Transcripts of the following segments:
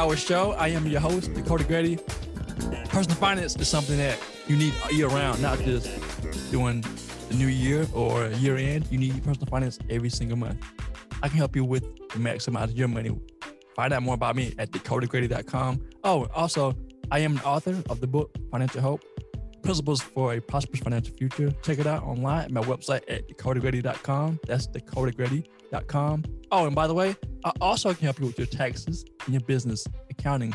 Hour show. I am your host, Dakota Grady. Personal finance is something that you need year round, not just during the new year or year end. You need personal finance every single month. I can help you with maximize your money. Find out more about me at dakotagrady.com. Oh, also, I am the author of the book Financial Hope Principles for a Prosperous Financial Future. Check it out online at my website at dakotagrady.com. That's dakotagrady.com. Oh, and by the way, I also can help you with your taxes and your business accounting.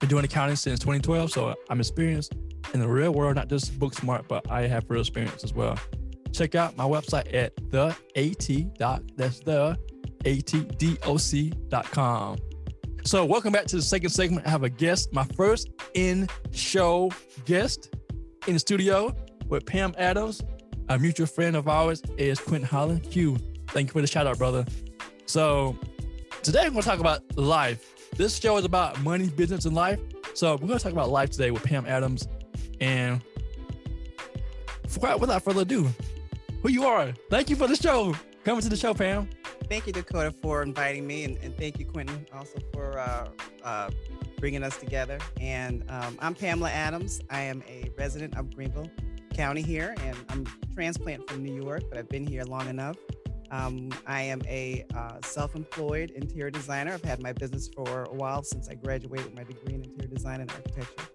Been doing accounting since 2012, so I'm experienced in the real world, not just book smart, but I have real experience as well. Check out my website at the at doc. That's the atdoc.com. So, welcome back to the second segment. I have a guest, my first in show guest in the studio with Pam Adams. A mutual friend of ours is Quentin Holland. Hugh, thank you for the shout out, brother. So, today we're going to talk about life. This show is about money, business, and life. So, we're going to talk about life today with Pam Adams. And without further ado, who you are. Thank you for the show. Coming to the show, Pam. Thank you, Dakota, for inviting me, and, and thank you, Quentin, also for uh, uh, bringing us together. And um, I'm Pamela Adams. I am a resident of Greenville County here, and I'm a transplant from New York, but I've been here long enough. Um, I am a uh, self-employed interior designer. I've had my business for a while since I graduated with my degree in interior design and architecture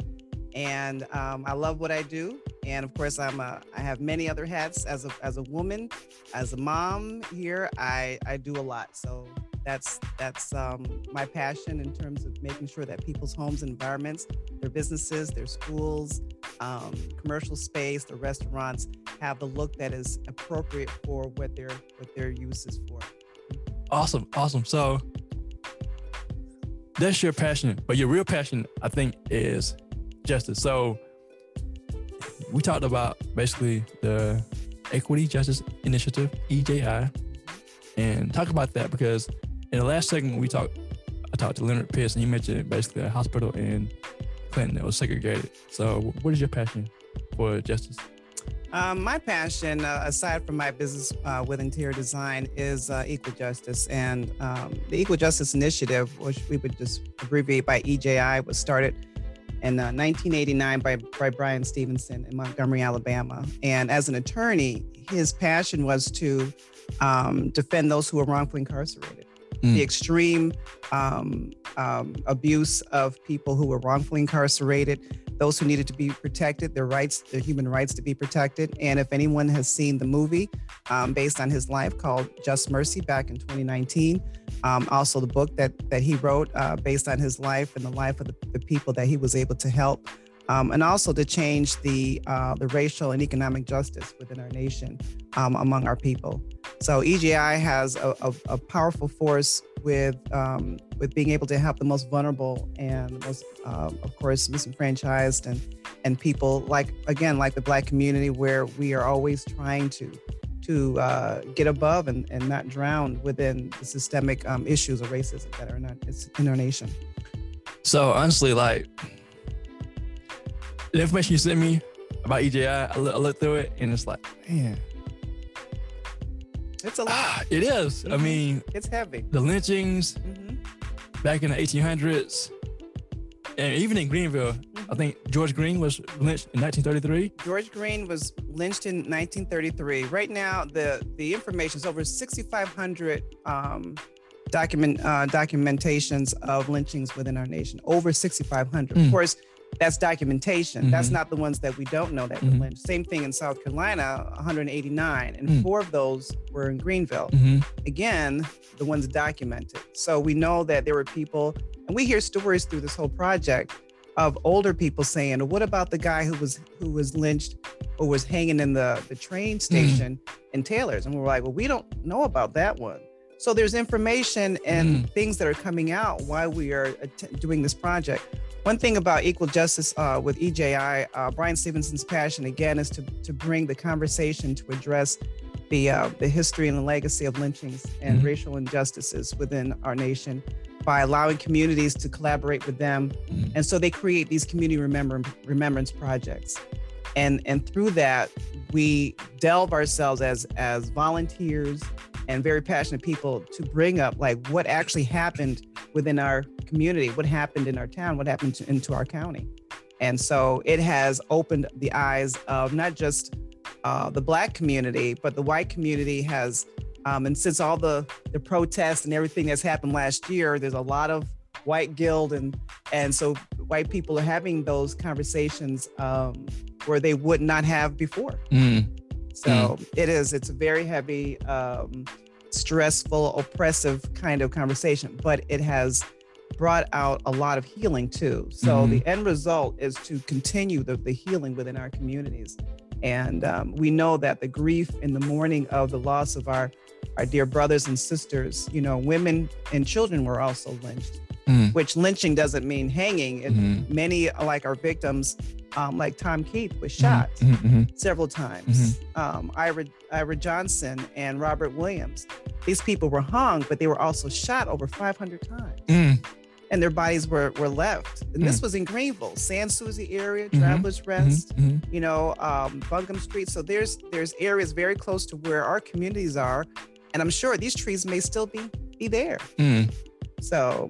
and um, I love what I do. And of course, I'm a, I have many other hats as a as a woman, as a mom here. I I do a lot, so that's that's um, my passion in terms of making sure that people's homes and environments, their businesses, their schools, um, commercial space, their restaurants have the look that is appropriate for what their what their use is for. Awesome, awesome. So that's your passion, but your real passion, I think, is justice. So we talked about basically the Equity Justice Initiative, EJI, and talk about that because in the last segment we talked, I talked to Leonard Pierce and he mentioned basically a hospital in Clinton that was segregated. So what is your passion for justice? Um, my passion, uh, aside from my business uh, with interior design, is uh, equal justice. And um, the Equal Justice Initiative, which we would just abbreviate by EJI, was started in uh, 1989 by, by Bryan Stevenson in Montgomery, Alabama. And as an attorney, his passion was to um, defend those who were wrongfully incarcerated. Mm. The extreme um, um, abuse of people who were wrongfully incarcerated, those who needed to be protected, their rights, their human rights to be protected. And if anyone has seen the movie um, based on his life called Just Mercy back in 2019, um, also the book that that he wrote uh, based on his life and the life of the, the people that he was able to help, um, and also to change the uh, the racial and economic justice within our nation um, among our people. So EJI has a, a, a powerful force with um, with being able to help the most vulnerable and the most, uh, of course, disenfranchised and and people like again like the Black community, where we are always trying to to uh, get above and, and not drown within the systemic um, issues of racism that are in our, in our nation. So honestly, like the information you sent me about EJI, I, look, I looked through it and it's like, man, it's a lot. it is. Mm-hmm. I mean, it's heavy. The lynchings mm-hmm. back in the 1800s, and even in Greenville. I think George Green was lynched in 1933. George Green was lynched in 1933. Right now, the the information is over 6,500 um, document uh, documentations of lynchings within our nation. Over 6,500. Mm. Of course, that's documentation. Mm-hmm. That's not the ones that we don't know that mm-hmm. were lynched. Same thing in South Carolina, 189, and mm. four of those were in Greenville. Mm-hmm. Again, the ones documented. So we know that there were people, and we hear stories through this whole project of older people saying, "What about the guy who was who was lynched or was hanging in the the train mm. station in Taylors?" And we we're like, "Well, we don't know about that one." So there's information and mm. things that are coming out while we are doing this project. One thing about equal justice uh, with EJI, uh, Bryan Stevenson's passion again is to to bring the conversation to address the uh, the history and the legacy of lynchings and mm-hmm. racial injustices within our nation by allowing communities to collaborate with them, and so they create these community remember, remembrance projects, and and through that we delve ourselves as as volunteers and very passionate people to bring up like what actually happened within our community, what happened in our town, what happened to, into our county. And so it has opened the eyes of not just uh, the Black community, but the white community has. Um, and since all the the protests and everything that's happened last year, there's a lot of white guilt and and so white people are having those conversations um, where they would not have before. Mm. So mm. it is. It's a very heavy, um, stressful, oppressive kind of conversation, but it has brought out a lot of healing too. So mm-hmm. the end result is to continue the, the healing within our communities. And um, we know that the grief in the mourning of the loss of our, our dear brothers and sisters, you know, women and children were also lynched, mm. which lynching doesn't mean hanging. Mm-hmm. Many, like our victims, um, like Tom Keith was mm-hmm. shot mm-hmm, mm-hmm. several times. Mm-hmm. Um, Ira, Ira Johnson and Robert Williams. These people were hung, but they were also shot over 500 times. Mm and their bodies were were left. And mm. this was in Greenville, Sans Souci area, mm-hmm. Travelers. Rest, you know, um, Buncombe Street. So there's there's areas very close to where our communities are, and I'm sure these trees may still be be there. Mm. So.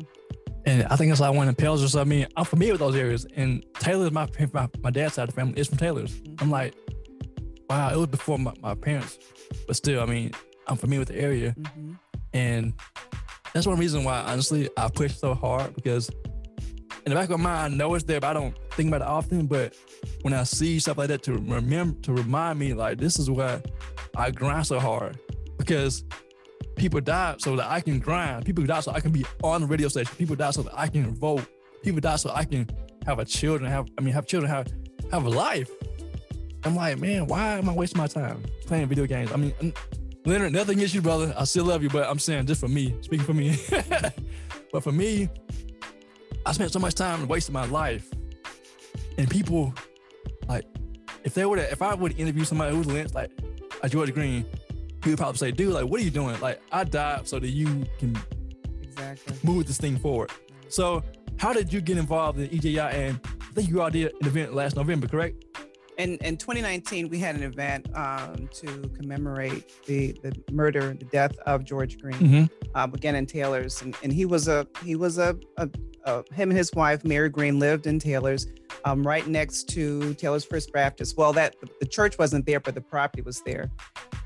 And I think it's like one of or something. I mean, I'm familiar with those areas. And Taylors my my, my dad's side of the family is from Taylors. Mm-hmm. I'm like, wow, it was before my, my parents, but still, I mean, I'm familiar with the area. Mm-hmm. And that's one reason why, honestly, I push so hard because in the back of my mind, I know it's there, but I don't think about it often. But when I see stuff like that, to remember, to remind me, like this is why I grind so hard because people die so that I can grind. People die so I can be on the radio station. People die so that I can vote. People die so I can have a children. Have I mean, have children have have a life. I'm like, man, why am I wasting my time playing video games? I mean, Leonard, nothing against you, brother. I still love you, but I'm saying just for me, speaking for me. but for me, I spent so much time wasting my life. And people, like, if they to, if I would interview somebody who was lynched, like a George Green, would probably say, dude, like, what are you doing? Like, I died so that you can exactly move this thing forward. So, how did you get involved in EJI? And I think you all did an event last November, correct? in, in 2019, we had an event um, to commemorate the, the murder, the death of George Green, mm-hmm. uh, again in Taylors, and, and he was a he was a, a, a, him and his wife Mary Green lived in Taylors, um, right next to Taylors First Baptist. Well, that the church wasn't there, but the property was there,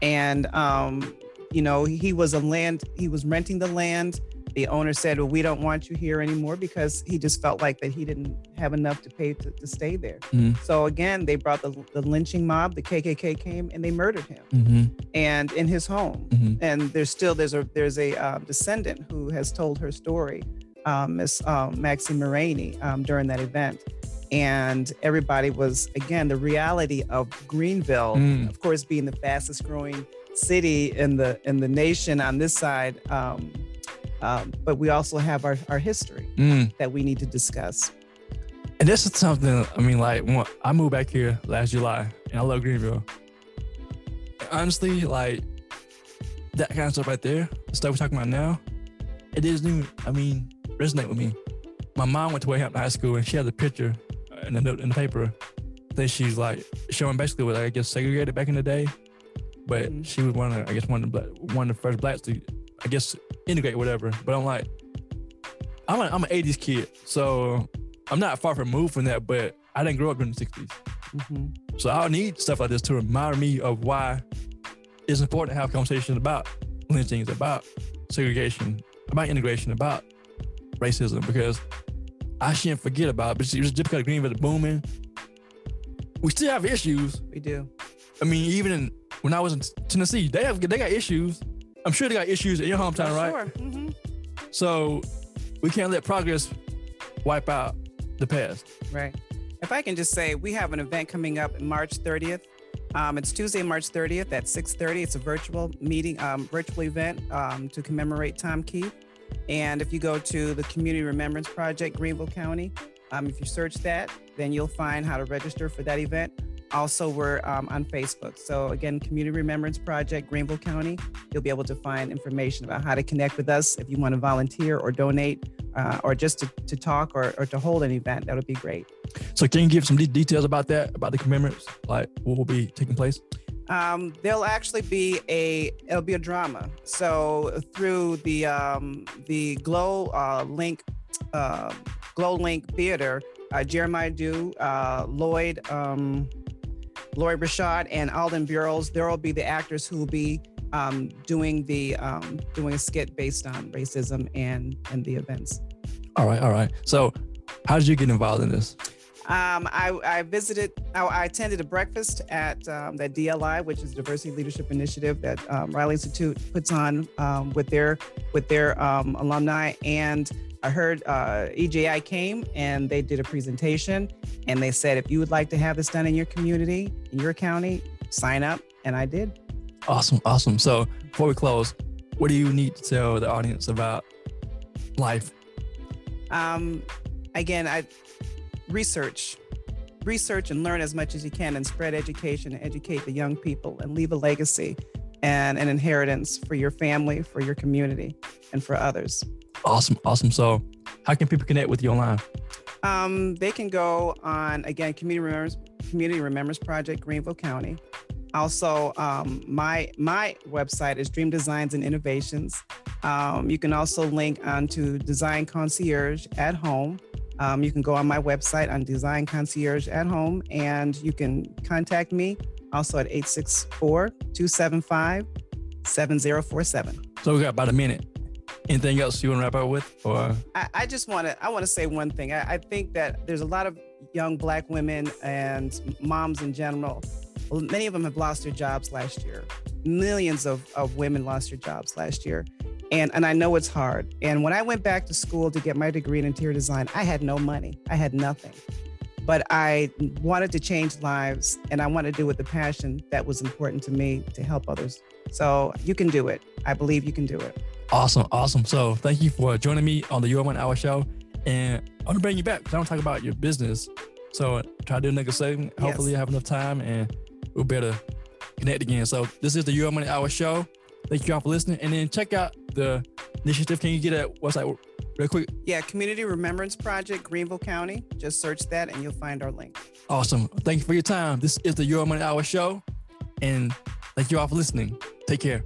and um, you know he was a land he was renting the land the owner said, well, we don't want you here anymore because he just felt like that he didn't have enough to pay to, to stay there. Mm-hmm. So again, they brought the, the lynching mob, the KKK came and they murdered him mm-hmm. and in his home. Mm-hmm. And there's still, there's a, there's a uh, descendant who has told her story, um, Miss um, Maxine Maraney um, during that event and everybody was again the reality of Greenville, mm. of course, being the fastest growing city in the in the nation on this side. Um, um, but we also have our, our history mm. that we need to discuss. And this is something, I mean, like, I moved back here last July and I love Greenville. Honestly, like, that kind of stuff right there, the stuff we're talking about now, it doesn't even, I mean, resonate with me. My mom went to Wade Hampton High School and she has a picture in the, in the paper that she's like showing basically what I guess segregated back in the day. But mm-hmm. she was one of, I guess, one of the one of the first blacks to, I guess, integrate whatever. But I'm like, I'm, a, I'm an 80s kid, so I'm not far removed from that, but I didn't grow up in the 60s. Mm-hmm. So I'll need stuff like this to remind me of why it's important to have conversations about lynchings, about segregation, about integration, about racism, because I shouldn't forget about but it. But just because Greenville is booming, we still have issues. We do. I mean, even in, when I was in Tennessee, they have they got issues. I'm sure they got issues in your hometown, right? Sure. Mm-hmm. So we can't let progress wipe out the past. Right. If I can just say, we have an event coming up March 30th. Um, it's Tuesday, March 30th at 6:30. It's a virtual meeting, um, virtual event um, to commemorate Tom Keith. And if you go to the Community Remembrance Project, Greenville County, um, if you search that, then you'll find how to register for that event. Also, we're um, on Facebook. So, again, Community Remembrance Project, Greenville County. You'll be able to find information about how to connect with us if you want to volunteer or donate uh, or just to, to talk or, or to hold an event. That would be great. So, can you give some details about that, about the commemorates, like what will be taking place? Um, there'll actually be a it'll be a drama. So through the um, the Glow uh, Link uh, Glow Lyric Theater, uh, Jeremiah Dew, uh, Lloyd um, Lloyd Rashad, and Alden Burrows. There will be the actors who will be um, doing the um, doing a skit based on racism and and the events. All right, all right. So, how did you get involved in this? Um, I, I, visited, I, I, attended a breakfast at um, that DLI, which is Diversity Leadership Initiative that um, Riley Institute puts on um, with their with their um, alumni. And I heard uh, EJI came and they did a presentation, and they said if you would like to have this done in your community, in your county, sign up, and I did. Awesome, awesome. So before we close, what do you need to tell the audience about life? Um, again, I research research and learn as much as you can and spread education and educate the young people and leave a legacy and an inheritance for your family for your community and for others. Awesome awesome. So how can people connect with you online? Um, they can go on again community remembers community remembers project greenville county. Also um, my my website is dream designs and innovations. Um, you can also link onto design concierge at home um, you can go on my website on Design Concierge at Home and you can contact me also at 864 275 7047. So we got about a minute. Anything else you want to wrap up with? Or I, I just want to I want to say one thing. I, I think that there's a lot of young black women and moms in general. Many of them have lost their jobs last year. Millions of, of women lost their jobs last year and and I know it's hard. And when I went back to school to get my degree in interior design, I had no money. I had nothing. But I wanted to change lives and I wanted to do it with the passion that was important to me to help others. So you can do it. I believe you can do it. Awesome, awesome. So thank you for joining me on the Your One Hour Show. And I'm going to bring you back because I want to talk about your business. So try to do another segment. Hopefully, have enough time and we'll better connect again. So this is the Your Money Hour Show. Thank you all for listening. And then check out the initiative. Can you get a website real quick? Yeah, Community Remembrance Project, Greenville County. Just search that and you'll find our link. Awesome. Thank you for your time. This is the Your Money Hour show. And thank you all for listening. Take care.